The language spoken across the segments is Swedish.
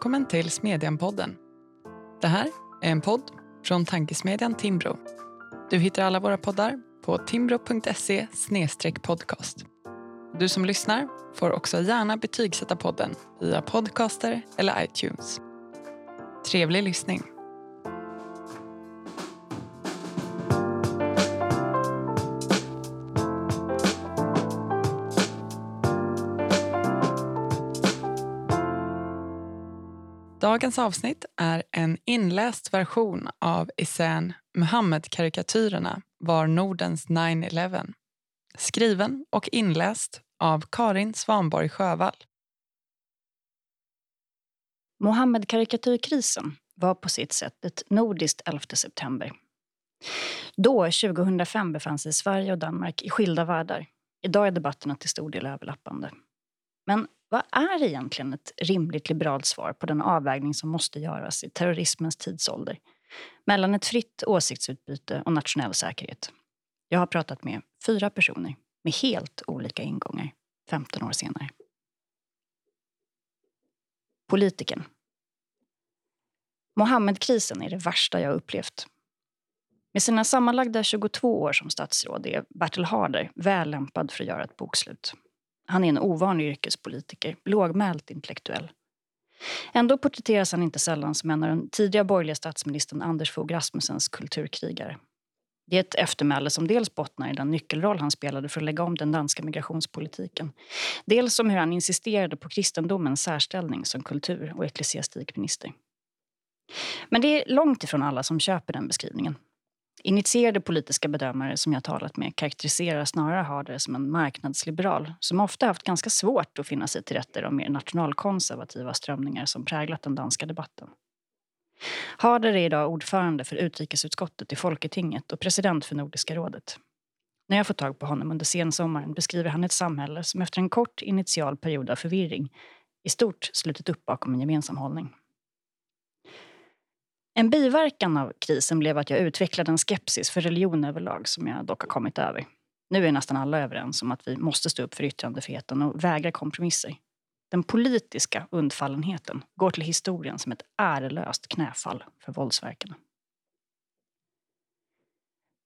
Välkommen till Smedjan-podden. Det här är en podd från tankesmedjan Timbro. Du hittar alla våra poddar på timbro.se podcast. Du som lyssnar får också gärna betygsätta podden via Podcaster eller iTunes. Trevlig lyssning. Dagens avsnitt är en inläst version av essän Muhammed-karikatyrerna var Nordens 9-11. Skriven och inläst av Karin Svanborg Sjövall. Mohammed-karikatyrkrisen var på sitt sätt ett nordiskt 11 september. Då, 2005, befann sig Sverige och Danmark i skilda världar. Idag är debatterna till stor del överlappande. Men vad är egentligen ett rimligt liberalt svar på den avvägning som måste göras i terrorismens tidsålder mellan ett fritt åsiktsutbyte och nationell säkerhet? Jag har pratat med fyra personer med helt olika ingångar 15 år senare. Politiken. Mohammedkrisen är det värsta jag upplevt. Med sina sammanlagda 22 år som statsråd är Bertil Harder väl lämpad för att göra ett bokslut. Han är en ovanlig yrkespolitiker, lågmält intellektuell. Ändå porträtteras han inte sällan som en av den tidiga borgerliga statsministern Anders Fogh Rasmussens kulturkrigare. Det är ett eftermäle som dels bottnar i den nyckelroll han spelade för att lägga om den danska migrationspolitiken. Dels om hur han insisterade på kristendomens särställning som kultur och ecklesiastikminister. Men det är långt ifrån alla som köper den beskrivningen. Initierade politiska bedömare som jag talat med karaktäriserar snarare Harder som en marknadsliberal som ofta haft ganska svårt att finna sig till rätta de mer nationalkonservativa strömningar som präglat den danska debatten. Harder är idag ordförande för utrikesutskottet i Folketinget och president för Nordiska rådet. När jag får tag på honom under sensommaren beskriver han ett samhälle som efter en kort initial period av förvirring i stort slutit upp bakom en gemensam hållning. En biverkan av krisen blev att jag utvecklade en skepsis för religion överlag som jag dock har kommit över. Nu är nästan alla överens om att vi måste stå upp för yttrandefriheten och vägra kompromisser. Den politiska undfallenheten går till historien som ett ärelöst knäfall för våldsverkarna.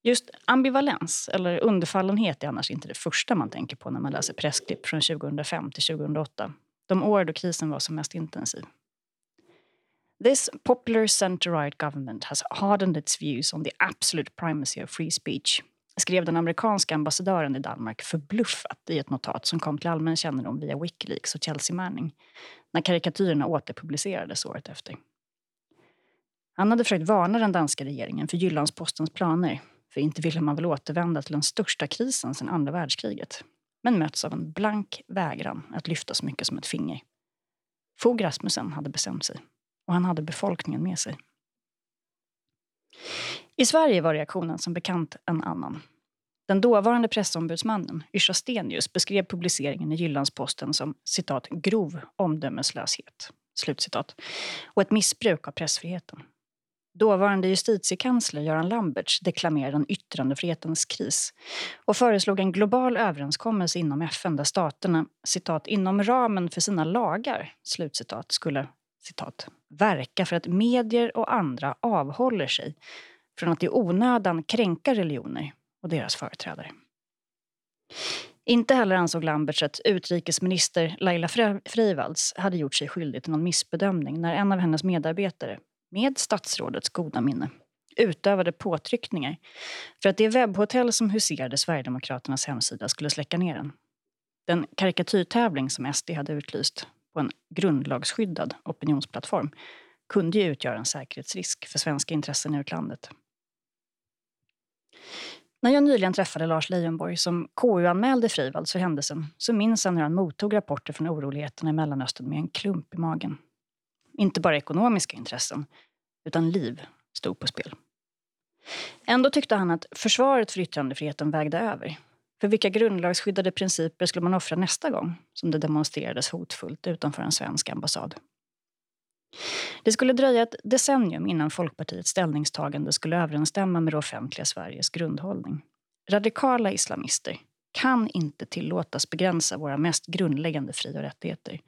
Just ambivalens, eller underfallenhet, är annars inte det första man tänker på när man läser pressklipp från 2005 till 2008. De år då krisen var som mest intensiv. This popular center-right government has hardened its views on the absolute primacy of free speech skrev den amerikanska ambassadören i Danmark förbluffat i ett notat som kom till allmän kännedom via Wikileaks och Chelsea Manning när karikatyrerna återpublicerades året efter. Han hade försökt varna den danska regeringen för Jyllandspostens planer för inte ville man väl återvända till den största krisen sedan andra världskriget men möts av en blank vägran att lyfta så mycket som ett finger. Fogh Rasmussen hade bestämt sig och han hade befolkningen med sig. I Sverige var reaktionen som bekant en annan. Den dåvarande pressombudsmannen Yrsa Stenius beskrev publiceringen i Jyllandsposten som citat, grov omdömeslöshet slutcitat, och ett missbruk av pressfriheten. Dåvarande justitiekansler Göran Lamberts deklamerade en yttrandefrihetens kris och föreslog en global överenskommelse inom FN där staterna citat, inom ramen för sina lagar slutcitat, skulle citat, verka för att medier och andra avhåller sig från att i onödan kränka religioner och deras företrädare. Inte heller ansåg Lamberts att utrikesminister Laila Freivalds hade gjort sig skyldig till någon missbedömning när en av hennes medarbetare, med statsrådets goda minne, utövade påtryckningar för att det webbhotell som huserade Sverigedemokraternas hemsida skulle släcka ner den. Den karikatyrtävling som SD hade utlyst på en grundlagsskyddad opinionsplattform kunde ju utgöra en säkerhetsrisk för svenska intressen i utlandet. När jag nyligen träffade Lars Leijonborg som KU-anmälde Freivalds för händelsen så minns han hur han mottog rapporter från oroligheterna i Mellanöstern med en klump i magen. Inte bara ekonomiska intressen, utan liv stod på spel. Ändå tyckte han att försvaret för yttrandefriheten vägde över för vilka grundlagsskyddade principer skulle man offra nästa gång som det demonstrerades hotfullt utanför en svensk ambassad? Det skulle dröja ett decennium innan Folkpartiets ställningstagande skulle överensstämma med det offentliga Sveriges grundhållning. Radikala islamister kan inte tillåtas begränsa våra mest grundläggande fri och rättigheter.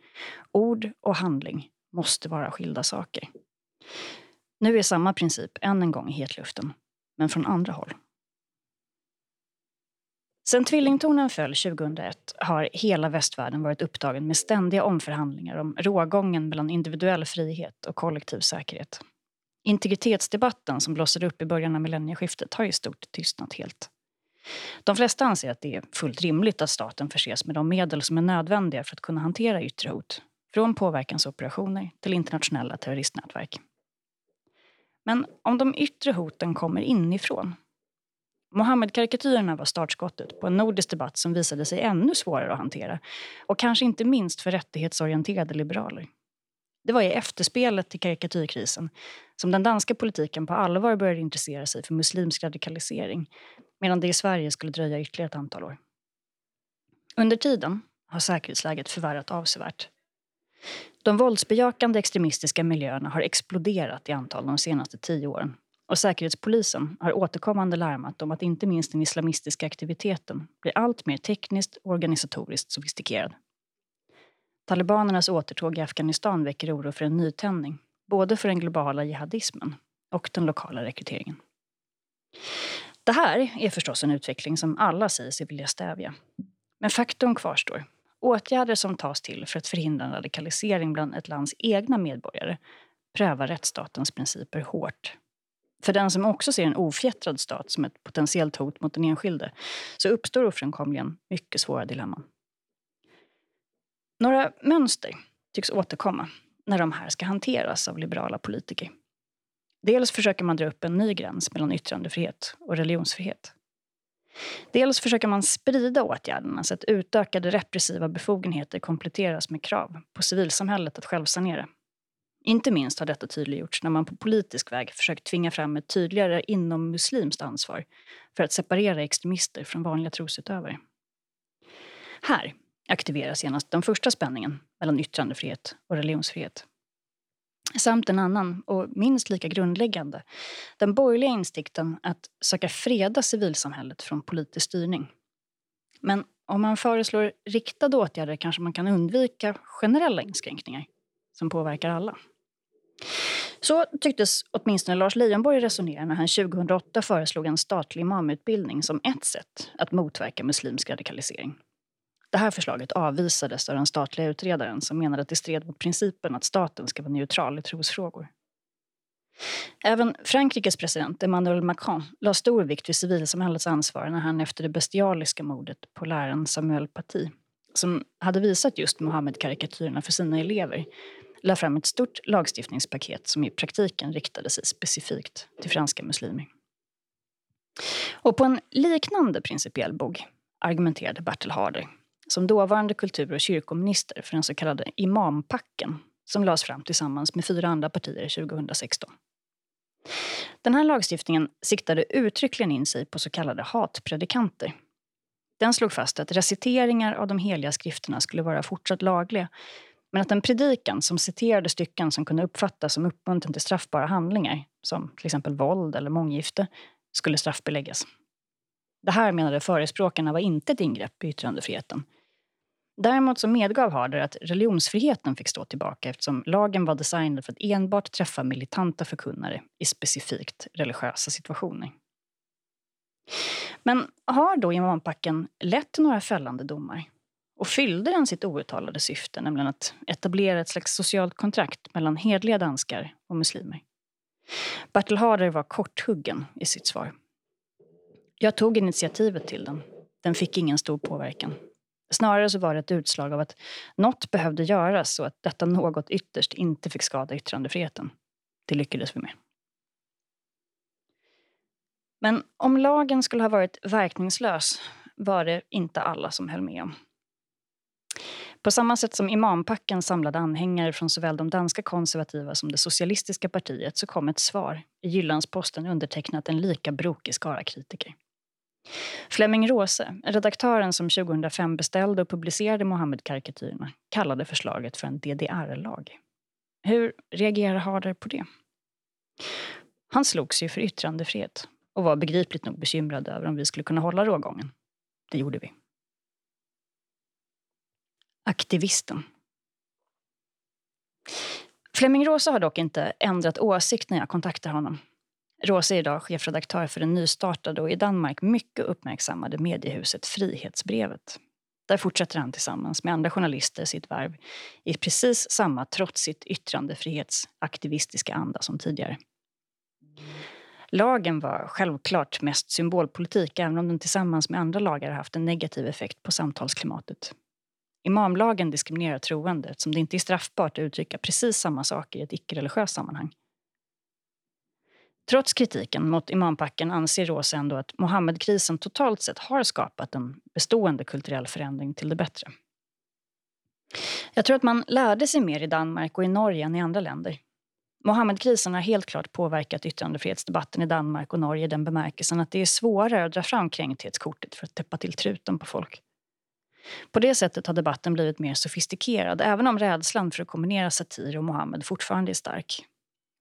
Ord och handling måste vara skilda saker. Nu är samma princip än en gång i hetluften, men från andra håll. Sen tvillingtornen föll 2001 har hela västvärlden varit upptagen med ständiga omförhandlingar om rågången mellan individuell frihet och kollektiv säkerhet. Integritetsdebatten som blossade upp i början av millennieskiftet har i stort tystnat helt. De flesta anser att det är fullt rimligt att staten förses med de medel som är nödvändiga för att kunna hantera yttre hot, från påverkansoperationer till internationella terroristnätverk. Men om de yttre hoten kommer inifrån Mohammed-karikatyrerna var startskottet på en nordisk debatt som visade sig ännu svårare att hantera. Och kanske inte minst för rättighetsorienterade liberaler. Det var i efterspelet till karikatyrkrisen som den danska politiken på allvar började intressera sig för muslimsk radikalisering medan det i Sverige skulle dröja ytterligare ett antal år. Under tiden har säkerhetsläget förvärrat avsevärt. De våldsbejakande extremistiska miljöerna har exploderat i antal de senaste tio åren och Säkerhetspolisen har återkommande larmat om att inte minst den islamistiska aktiviteten blir allt mer tekniskt och organisatoriskt sofistikerad. Talibanernas återtåg i Afghanistan väcker oro för en nytändning, både för den globala jihadismen och den lokala rekryteringen. Det här är förstås en utveckling som alla säger sig vilja stävja. Men faktum kvarstår. Åtgärder som tas till för att förhindra en radikalisering bland ett lands egna medborgare prövar rättsstatens principer hårt för den som också ser en ofjättrad stat som ett potentiellt hot mot den enskilde så uppstår ofrånkomligen mycket svåra dilemman. Några mönster tycks återkomma när de här ska hanteras av liberala politiker. Dels försöker man dra upp en ny gräns mellan yttrandefrihet och religionsfrihet. Dels försöker man sprida åtgärderna så att utökade repressiva befogenheter kompletteras med krav på civilsamhället att självsanera inte minst har detta tydliggjorts när man på politisk väg försökt tvinga fram ett tydligare inom muslimskt ansvar för att separera extremister från vanliga trosutövare. Här aktiveras genast den första spänningen mellan yttrandefrihet och religionsfrihet. Samt en annan, och minst lika grundläggande, den borgerliga insikten att söka freda civilsamhället från politisk styrning. Men om man föreslår riktade åtgärder kanske man kan undvika generella inskränkningar som påverkar alla. Så tycktes åtminstone Lars Leijonborg resonera när han 2008 föreslog en statlig imamutbildning som ett sätt att motverka muslimsk radikalisering. Det här förslaget avvisades av den statliga utredaren som menade att det stred mot principen att staten ska vara neutral i trosfrågor. Även Frankrikes president Emmanuel Macron la stor vikt vid civilsamhällets ansvar när han efter det bestialiska mordet på läraren Samuel Paty, som hade visat just Mohammed-karikatyrerna för sina elever, la fram ett stort lagstiftningspaket som i praktiken riktade sig specifikt till franska muslimer. Och på en liknande principiell bog argumenterade Bertel Harder som dåvarande kultur och kyrkominister för den så kallade imampacken som lades fram tillsammans med fyra andra partier 2016. Den här lagstiftningen siktade uttryckligen in sig på så kallade hatpredikanter. Den slog fast att reciteringar av de heliga skrifterna skulle vara fortsatt lagliga men att en predikan som citerade stycken som kunde uppfattas som uppmuntran till straffbara handlingar, som till exempel våld eller månggifte, skulle straffbeläggas. Det här menade förespråkarna var inte ett ingrepp i yttrandefriheten. Däremot så medgav Harder att religionsfriheten fick stå tillbaka eftersom lagen var designad för att enbart träffa militanta förkunnare i specifikt religiösa situationer. Men har då imampacken lett till några fällande domar? Och fyllde den sitt outtalade syfte, nämligen att etablera ett slags socialt kontrakt mellan hedliga danskar och muslimer? Bertil Harder var korthuggen i sitt svar. Jag tog initiativet till den. Den fick ingen stor påverkan. Snarare så var det ett utslag av att något behövde göras och att detta något ytterst inte fick skada yttrandefriheten. Det lyckades vi med. Men om lagen skulle ha varit verkningslös var det inte alla som höll med om. På samma sätt som imampacken samlade anhängare från såväl de danska konservativa som det socialistiska partiet så kom ett svar i Jyllandsposten undertecknat en lika brokig skara kritiker. Flemming Rose, redaktören som 2005 beställde och publicerade Mohammed-karikatyrerna, kallade förslaget för en DDR-lag. Hur reagerar Harder på det? Han slogs ju för yttrandefrihet och var begripligt nog bekymrad över om vi skulle kunna hålla rågången. Det gjorde vi. Aktivisten. Flemming Rosa har dock inte ändrat åsikt när jag kontaktar honom. Rosa är idag chefredaktör för det nystartade och i Danmark mycket uppmärksammade mediehuset Frihetsbrevet. Där fortsätter han tillsammans med andra journalister sitt värv i precis samma trotsigt yttrandefrihetsaktivistiska anda som tidigare. Lagen var självklart mest symbolpolitik även om den tillsammans med andra lagar har haft en negativ effekt på samtalsklimatet. Imamlagen diskriminerar troende eftersom det inte är straffbart att uttrycka precis samma saker i ett icke-religiöst sammanhang. Trots kritiken mot imampacken anser Rosa ändå att Mohammedkrisen totalt sett har skapat en bestående kulturell förändring till det bättre. Jag tror att man lärde sig mer i Danmark och i Norge än i andra länder. Mohammedkrisen har helt klart påverkat yttrandefrihetsdebatten i Danmark och Norge i den bemärkelsen att det är svårare att dra fram kränkthetskortet för att täppa till truten på folk. På det sättet har debatten blivit mer sofistikerad även om rädslan för att kombinera satir och Mohammed fortfarande är stark.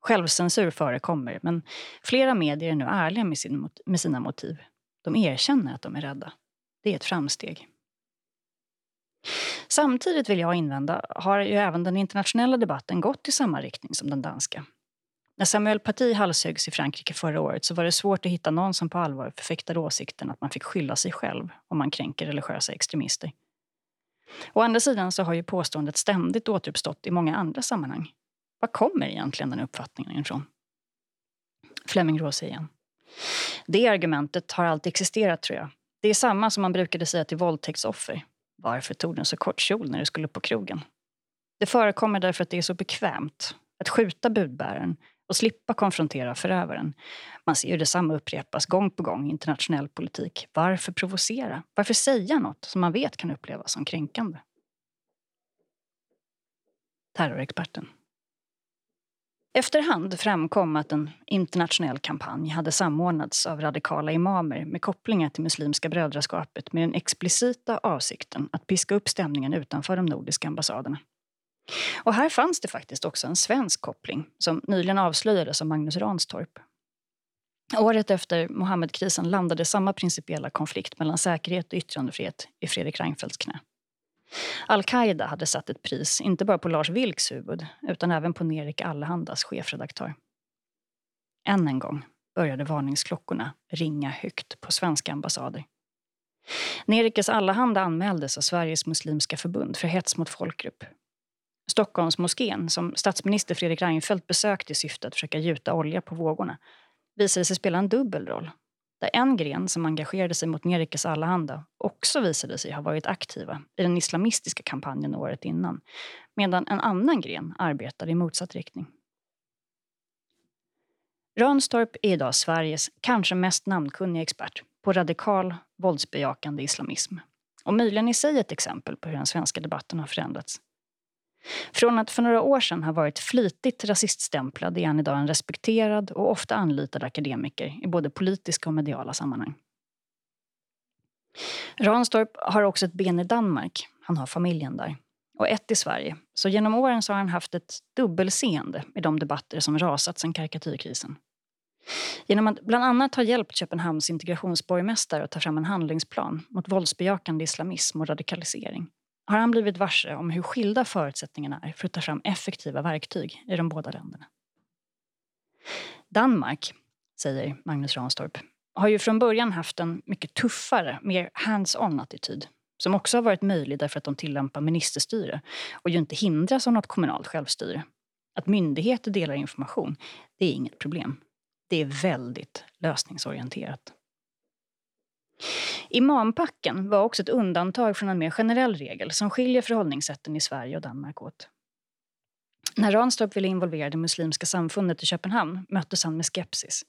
Självcensur förekommer, men flera medier är nu ärliga med, sin, med sina motiv. De erkänner att de är rädda. Det är ett framsteg. Samtidigt vill jag invända har ju även den internationella debatten gått i samma riktning som den danska. När Samuel Paty halshöggs i Frankrike förra året så var det svårt att hitta någon som på allvar förfäktade åsikten att man fick skylla sig själv om man kränker religiösa extremister. Å andra sidan så har ju påståendet ständigt återuppstått i många andra sammanhang. Var kommer egentligen den uppfattningen ifrån? Fleming Rose igen. Det argumentet har alltid existerat tror jag. Det är samma som man brukade säga till våldtäktsoffer. Varför tog den så kort kjol när du skulle på krogen? Det förekommer därför att det är så bekvämt att skjuta budbäraren och slippa konfrontera förövaren. Man ser ju detsamma upprepas gång på gång i internationell politik. Varför provocera? Varför säga något som man vet kan upplevas som kränkande? Terrorexperten. Efterhand framkom att en internationell kampanj hade samordnats av radikala imamer med kopplingar till Muslimska brödraskapet med den explicita avsikten att piska upp stämningen utanför de nordiska ambassaderna. Och här fanns det faktiskt också en svensk koppling som nyligen avslöjades av Magnus Ranstorp. Året efter Mohammedkrisen landade samma principiella konflikt mellan säkerhet och yttrandefrihet i Fredrik Reinfeldts knä. Al-Qaida hade satt ett pris, inte bara på Lars Vilks huvud, utan även på Nerik Allehandas chefredaktör. Än en gång började varningsklockorna ringa högt på svenska ambassader. Nerikes Allehanda anmäldes av Sveriges muslimska förbund för hets mot folkgrupp. Stockholmsmoskén, som statsminister Fredrik Reinfeldt besökte i syfte att försöka gjuta olja på vågorna, visade sig spela en dubbel roll där en gren som engagerade sig mot Nerikes Allehanda också visade sig ha varit aktiva i den islamistiska kampanjen året innan medan en annan gren arbetade i motsatt riktning. Ranstorp är idag Sveriges kanske mest namnkunniga expert på radikal, våldsbejakande islamism och möjligen i sig ett exempel på hur den svenska debatten har förändrats. Från att för några år sedan ha varit flitigt rasiststämplad är han idag en respekterad och ofta anlitad akademiker i både politiska och mediala sammanhang. Ranstorp har också ett ben i Danmark. Han har familjen där. Och ett i Sverige. Så genom åren så har han haft ett dubbelseende i de debatter som rasat sedan karikatyrkrisen. Genom att bland annat ha hjälpt Köpenhamns integrationsborgmästare att ta fram en handlingsplan mot våldsbejakande islamism och radikalisering har han blivit varse om hur skilda förutsättningarna är för att ta fram effektiva verktyg i de båda länderna. Danmark, säger Magnus Ranstorp, har ju från början haft en mycket tuffare, mer hands-on attityd som också har varit möjlig därför att de tillämpar ministerstyre och ju inte hindras av något kommunalt självstyre. Att myndigheter delar information, det är inget problem. Det är väldigt lösningsorienterat. Imampacken var också ett undantag från en mer generell regel som skiljer förhållningssätten i Sverige och Danmark åt. När Ranstorp ville involvera det muslimska samfundet i Köpenhamn möttes han med skepsis.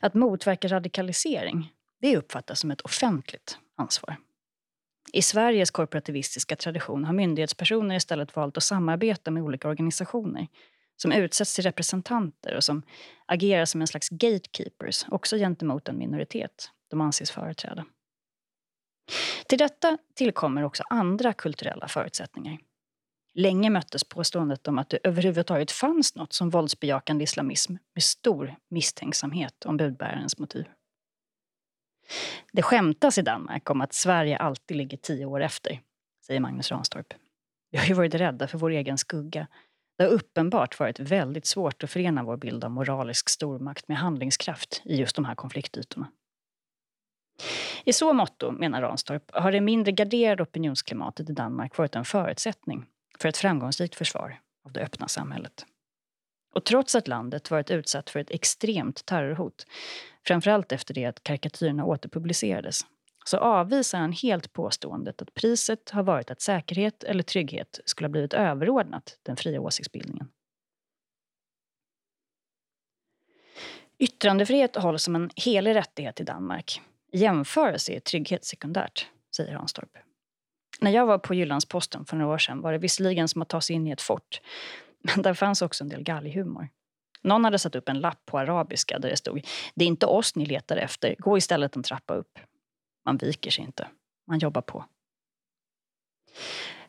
Att motverka radikalisering det uppfattas som ett offentligt ansvar. I Sveriges korporativistiska tradition har myndighetspersoner istället valt att samarbeta med olika organisationer som utsätts till representanter och som agerar som en slags gatekeepers, också gentemot en minoritet de anses företräda. Till detta tillkommer också andra kulturella förutsättningar. Länge möttes påståendet om att det överhuvudtaget fanns något som våldsbejakande islamism med stor misstänksamhet om budbärarens motiv. Det skämtas i Danmark om att Sverige alltid ligger tio år efter, säger Magnus Ranstorp. Vi har ju varit rädda för vår egen skugga. Det har uppenbart varit väldigt svårt att förena vår bild av moralisk stormakt med handlingskraft i just de här konfliktytorna. I så motto, menar Ranstorp, har det mindre garderade opinionsklimatet i Danmark varit en förutsättning för ett framgångsrikt försvar av det öppna samhället. Och trots att landet varit utsatt för ett extremt terrorhot, framförallt efter det att karikatyrerna återpublicerades, så avvisar han helt påståendet att priset har varit att säkerhet eller trygghet skulle ha blivit överordnat den fria åsiktsbildningen. Yttrandefrihet hålls som en helig rättighet i Danmark. I jämförelse är trygghet sekundärt, säger Hanstorp. När jag var på Jyllandsposten för några år sedan var det visserligen som att ta sig in i ett fort. Men där fanns också en del galghumor. Någon hade satt upp en lapp på arabiska där det stod “Det är inte oss ni letar efter, gå istället en trappa upp”. Man viker sig inte, man jobbar på.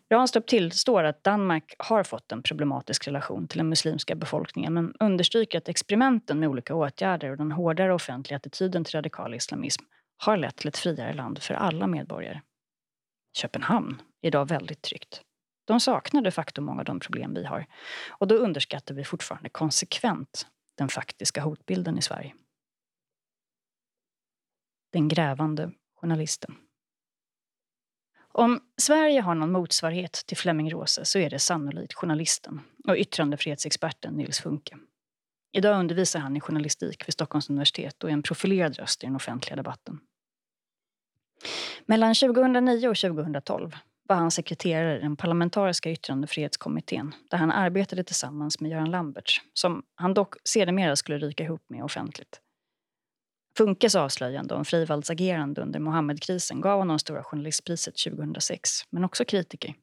Ranstorp tillstår att Danmark har fått en problematisk relation till den muslimska befolkningen men understryker att experimenten med olika åtgärder och den hårdare offentliga attityden till radikal islamism har lett till ett friare land för alla medborgare. Köpenhamn är idag väldigt tryggt. De saknar de facto många av de problem vi har. Och då underskattar vi fortfarande konsekvent den faktiska hotbilden i Sverige. Den grävande journalisten. Om Sverige har någon motsvarighet till Flemming Rose så är det sannolikt journalisten och yttrandefrihetsexperten Nils Funke. Idag undervisar han i journalistik vid Stockholms universitet och är en profilerad röst i den offentliga debatten. Mellan 2009 och 2012 var han sekreterare i den parlamentariska yttrandefrihetskommittén där han arbetade tillsammans med Göran Lamberts som han dock sedermera skulle ryka ihop med offentligt. Funkes avslöjande om Freivalds agerande under Mohammedkrisen gav honom Stora journalistpriset 2006, men också kritiker.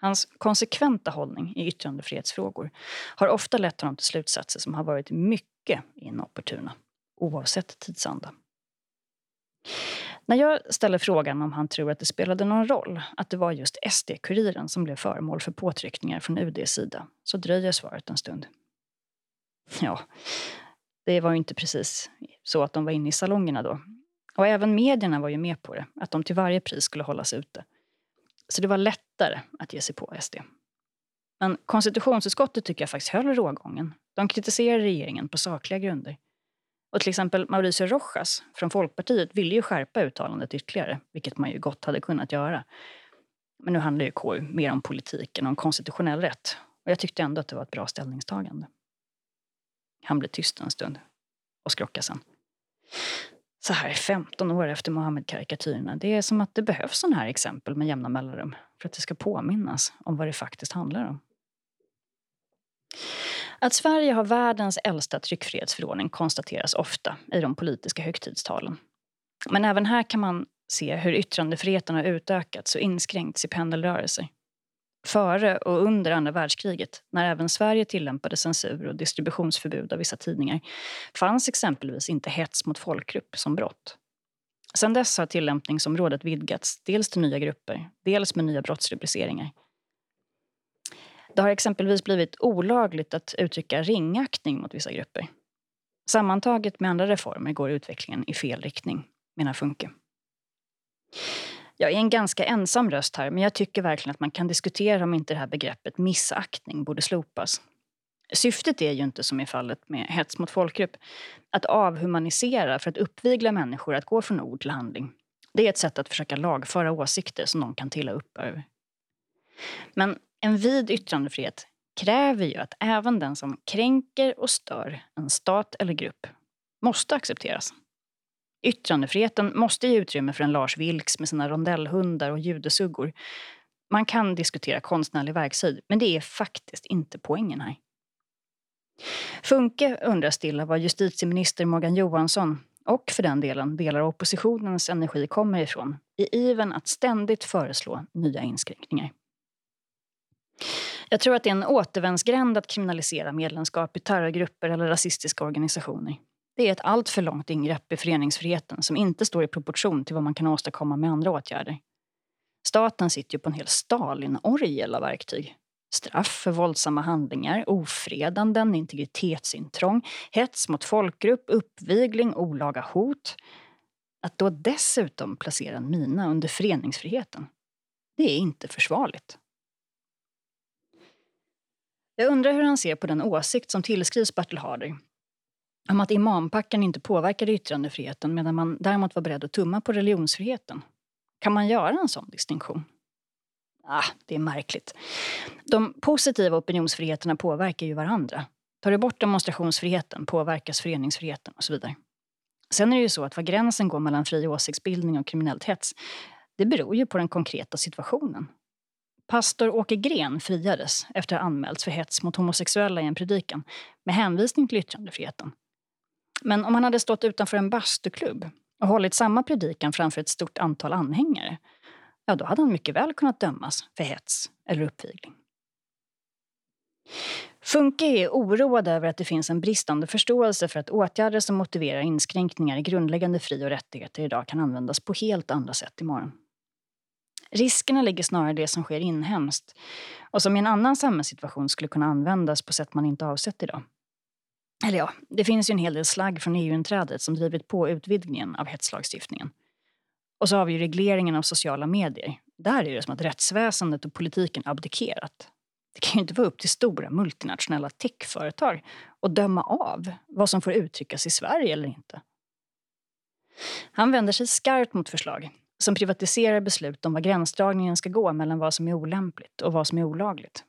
Hans konsekventa hållning i yttrandefrihetsfrågor har ofta lett honom till slutsatser som har varit mycket inopportuna, oavsett tidsanda. När jag ställer frågan om han tror att det spelade någon roll att det var just SD-kuriren som blev föremål för påtryckningar från UDs sida så dröjer svaret en stund. Ja, det var ju inte precis så att de var inne i salongerna då. Och även medierna var ju med på det, att de till varje pris skulle hållas ute. Så det var lättare att ge sig på SD. Men konstitutionsutskottet tycker jag faktiskt höll rågången. De kritiserade regeringen på sakliga grunder. Och till exempel Mauricio Rojas från Folkpartiet ville ju skärpa uttalandet ytterligare, vilket man ju gott hade kunnat göra. Men nu handlar ju KU mer om politiken och om konstitutionell rätt. Och jag tyckte ändå att det var ett bra ställningstagande. Han blev tyst en stund och skrockade sen. Så här 15 år efter Mohammed-karikatyrerna, det är som att det behövs sådana här exempel med jämna mellanrum för att det ska påminnas om vad det faktiskt handlar om. Att Sverige har världens äldsta tryckfrihetsförordning konstateras ofta i de politiska högtidstalen. Men även här kan man se hur yttrandefriheten har utökats och inskränkts i pendelrörelser. Före och under andra världskriget, när även Sverige tillämpade censur och distributionsförbud av vissa tidningar, fanns exempelvis inte hets mot folkgrupp som brott. Sedan dess har tillämpningsområdet vidgats, dels till nya grupper, dels med nya brottsrubriceringar. Det har exempelvis blivit olagligt att uttrycka ringaktning mot vissa grupper. Sammantaget med andra reformer går utvecklingen i fel riktning, menar Funke. Jag är en ganska ensam röst här, men jag tycker verkligen att man kan diskutera om inte det här begreppet missaktning borde slopas. Syftet är ju inte som i fallet med hets mot folkgrupp att avhumanisera för att uppvigla människor att gå från ord till handling. Det är ett sätt att försöka lagföra åsikter som någon kan tilla upp över. Men en vid yttrandefrihet kräver ju att även den som kränker och stör en stat eller grupp måste accepteras. Yttrandefriheten måste ge utrymme för en Lars Vilks med sina rondellhundar och judesuggor. Man kan diskutera konstnärlig verkshöjd, men det är faktiskt inte poängen här. Funke undrar stilla var justitieminister Morgan Johansson och för den delen delar av oppositionens energi kommer ifrån i iven att ständigt föreslå nya inskränkningar. Jag tror att det är en återvändsgränd att kriminalisera medlemskap i terrorgrupper eller rasistiska organisationer. Det är ett alltför långt ingrepp i föreningsfriheten som inte står i proportion till vad man kan åstadkomma med andra åtgärder. Staten sitter ju på en hel Stalin-orgel av verktyg. Straff för våldsamma handlingar, ofredanden, integritetsintrång, hets mot folkgrupp, uppvigling, olaga hot. Att då dessutom placera en mina under föreningsfriheten, det är inte försvarligt. Jag undrar hur han ser på den åsikt som tillskrivs Bertil Harder om att imampackan inte påverkade yttrandefriheten medan man däremot var beredd att tumma på religionsfriheten. Kan man göra en sån distinktion? Ah, det är märkligt. De positiva opinionsfriheterna påverkar ju varandra. Tar du bort demonstrationsfriheten påverkas föreningsfriheten och så vidare. Sen är det ju så att var gränsen går mellan fri åsiktsbildning och kriminellt hets, det beror ju på den konkreta situationen. Pastor Åke Gren friades efter att ha anmälts för hets mot homosexuella i en predikan med hänvisning till yttrandefriheten. Men om han hade stått utanför en bastuklubb och hållit samma predikan framför ett stort antal anhängare, ja då hade han mycket väl kunnat dömas för hets eller uppvigling. Funke är oroad över att det finns en bristande förståelse för att åtgärder som motiverar inskränkningar i grundläggande fri och rättigheter idag kan användas på helt andra sätt imorgon. Riskerna ligger snarare i det som sker inhemskt och som i en annan samhällssituation skulle kunna användas på sätt man inte avsett idag. Eller ja, det finns ju en hel del slagg från EU-inträdet som drivit på utvidgningen av hetslagstiftningen. Och så har vi ju regleringen av sociala medier. Där är det som att rättsväsendet och politiken abdikerat. Det kan ju inte vara upp till stora multinationella techföretag att döma av vad som får uttryckas i Sverige eller inte. Han vänder sig skarpt mot förslag som privatiserar beslut om var gränsdragningen ska gå mellan vad som är olämpligt och vad som är olagligt.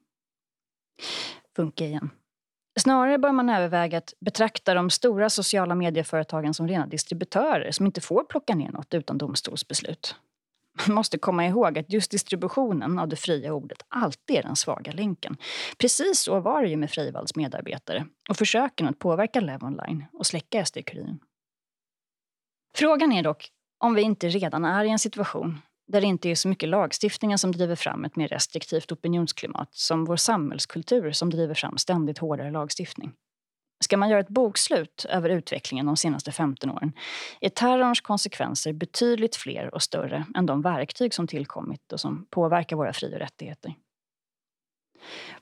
Funka igen. Snarare bör man överväga att betrakta de stora sociala medieföretagen som rena distributörer som inte får plocka ner något utan domstolsbeslut. Man måste komma ihåg att just distributionen av det fria ordet alltid är den svaga länken. Precis så var det ju med Freivalds medarbetare och försöken att påverka Levonline och släcka SD-Kuriren. Frågan är dock om vi inte redan är i en situation där det inte är så mycket lagstiftningen som driver fram ett mer restriktivt opinionsklimat som vår samhällskultur som driver fram ständigt hårdare lagstiftning. Ska man göra ett bokslut över utvecklingen de senaste 15 åren är terrorns konsekvenser betydligt fler och större än de verktyg som tillkommit och som påverkar våra fri och rättigheter.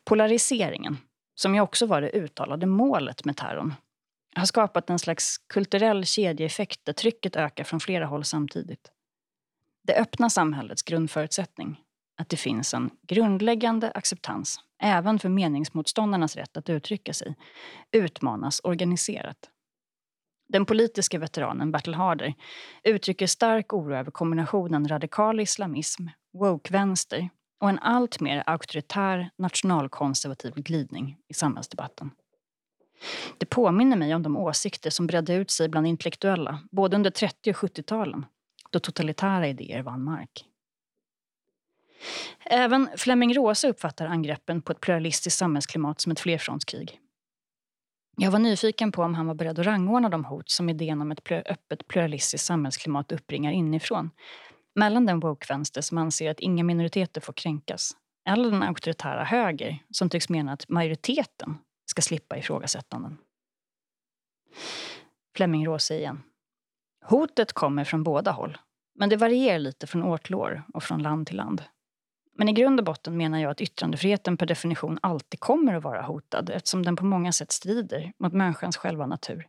Polariseringen, som ju också var det uttalade målet med terrorn, har skapat en slags kulturell kedjeeffekt där trycket ökar från flera håll samtidigt. Det öppna samhällets grundförutsättning, att det finns en grundläggande acceptans även för meningsmotståndarnas rätt att uttrycka sig, utmanas organiserat. Den politiska veteranen Bertil Harder uttrycker stark oro över kombinationen radikal islamism, woke-vänster och en alltmer auktoritär nationalkonservativ glidning i samhällsdebatten. Det påminner mig om de åsikter som bredde ut sig bland intellektuella både under 30 och 70-talen då totalitära idéer vann mark. Även Flemming Rose uppfattar angreppen på ett pluralistiskt samhällsklimat som ett flerfrontskrig. Jag var nyfiken på om han var beredd att rangordna de hot som idén om ett öppet pluralistiskt samhällsklimat uppringar inifrån mellan den woke-vänster som anser att inga minoriteter får kränkas eller den auktoritära höger som tycks mena att majoriteten ska slippa ifrågasättanden. Flemming Rose igen. Hotet kommer från båda håll, men det varierar lite från år till år och från land till land. Men i grund och botten menar jag att yttrandefriheten per definition alltid kommer att vara hotad eftersom den på många sätt strider mot människans själva natur.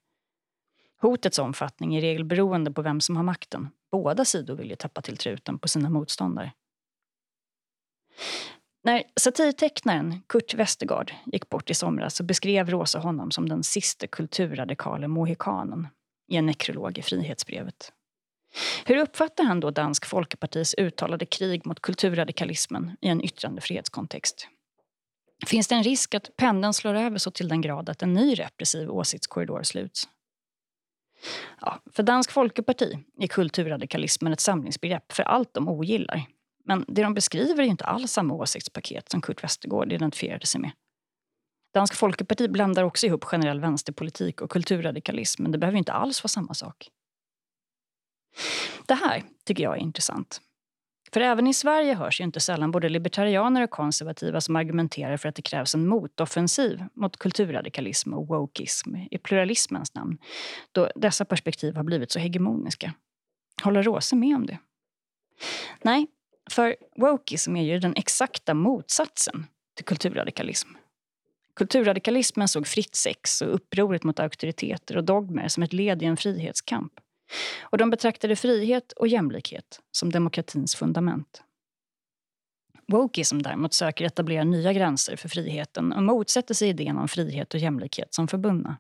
Hotets omfattning är i regel beroende på vem som har makten. Båda sidor vill ju tappa till truten på sina motståndare. När satirtecknaren Kurt Westergaard gick bort i somras så beskrev Rosa honom som den sista kulturradikale mohikanen i en nekrolog i Frihetsbrevet. Hur uppfattar han då Dansk Folkepartis uttalade krig mot kulturradikalismen i en yttrandefrihetskontext? Finns det en risk att pendeln slår över så till den grad att en ny repressiv åsiktskorridor sluts? Ja, för Dansk Folkeparti är kulturradikalismen ett samlingsbegrepp för allt de ogillar. Men det de beskriver är inte alls samma åsiktspaket som Kurt Westergård identifierade sig med. Dansk Folkeparti blandar också ihop generell vänsterpolitik och kulturradikalism, men det behöver inte alls vara samma sak. Det här tycker jag är intressant. För även i Sverige hörs ju inte sällan både libertarianer och konservativa som argumenterar för att det krävs en motoffensiv mot kulturradikalism och wokeism i pluralismens namn, då dessa perspektiv har blivit så hegemoniska. Håller Rose med om det? Nej, för wokeism är ju den exakta motsatsen till kulturradikalism. Kulturradikalismen såg fritt sex och upproret mot auktoriteter och dogmer som ett led i en frihetskamp. Och de betraktade frihet och jämlikhet som demokratins fundament. Wokeism däremot söker etablera nya gränser för friheten och motsätter sig idén om frihet och jämlikhet som förbundna.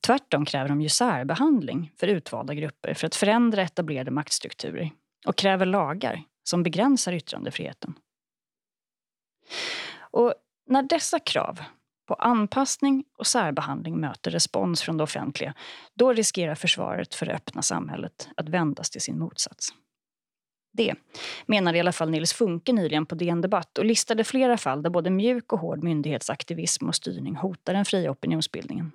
Tvärtom kräver de ju särbehandling för utvalda grupper för att förändra etablerade maktstrukturer och kräver lagar som begränsar yttrandefriheten. Och när dessa krav på anpassning och särbehandling möter respons från det offentliga, då riskerar försvaret för det öppna samhället att vändas till sin motsats. Det menar i alla fall Nils Funke nyligen på DN Debatt och listade flera fall där både mjuk och hård myndighetsaktivism och styrning hotar den fria opinionsbildningen.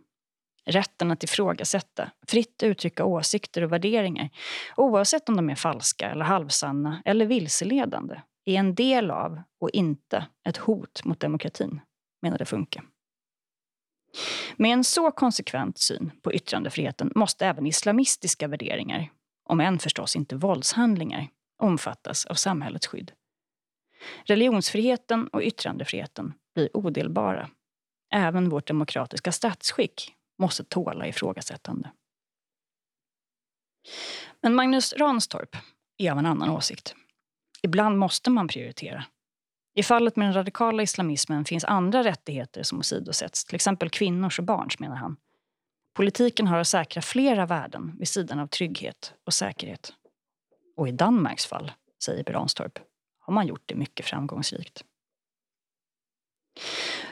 Rätten att ifrågasätta, fritt uttrycka åsikter och värderingar oavsett om de är falska eller halvsanna eller vilseledande är en del av och inte ett hot mot demokratin, menade Funke. Med en så konsekvent syn på yttrandefriheten måste även islamistiska värderingar, om än förstås inte våldshandlingar, omfattas av samhällets skydd. Religionsfriheten och yttrandefriheten blir odelbara. Även vårt demokratiska statsskick måste tåla ifrågasättande. Men Magnus Ranstorp är av en annan åsikt. Ibland måste man prioritera. I fallet med den radikala islamismen finns andra rättigheter som åsidosätts, till exempel kvinnors och barns, menar han. Politiken har att säkra flera värden vid sidan av trygghet och säkerhet. Och i Danmarks fall, säger Branstorp, har man gjort det mycket framgångsrikt.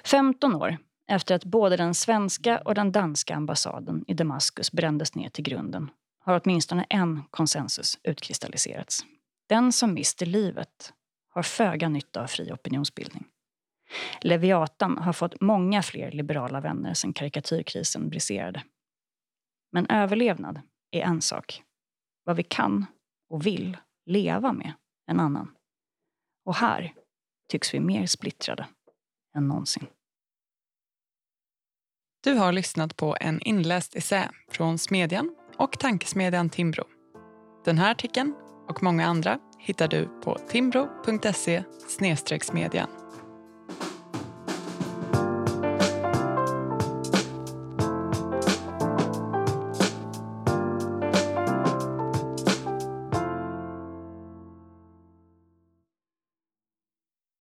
15 år efter att både den svenska och den danska ambassaden i Damaskus brändes ner till grunden har åtminstone en konsensus utkristalliserats. Den som mister livet har föga nytta av fri opinionsbildning. Leviatan har fått många fler liberala vänner sedan karikatyrkrisen briserade. Men överlevnad är en sak. Vad vi kan och vill leva med en annan. Och här tycks vi mer splittrade än någonsin. Du har lyssnat på en inläst essä från Smedjan och tankesmedjan Timbro. Den här artikeln och många andra hittar du på timbro.se smedjan.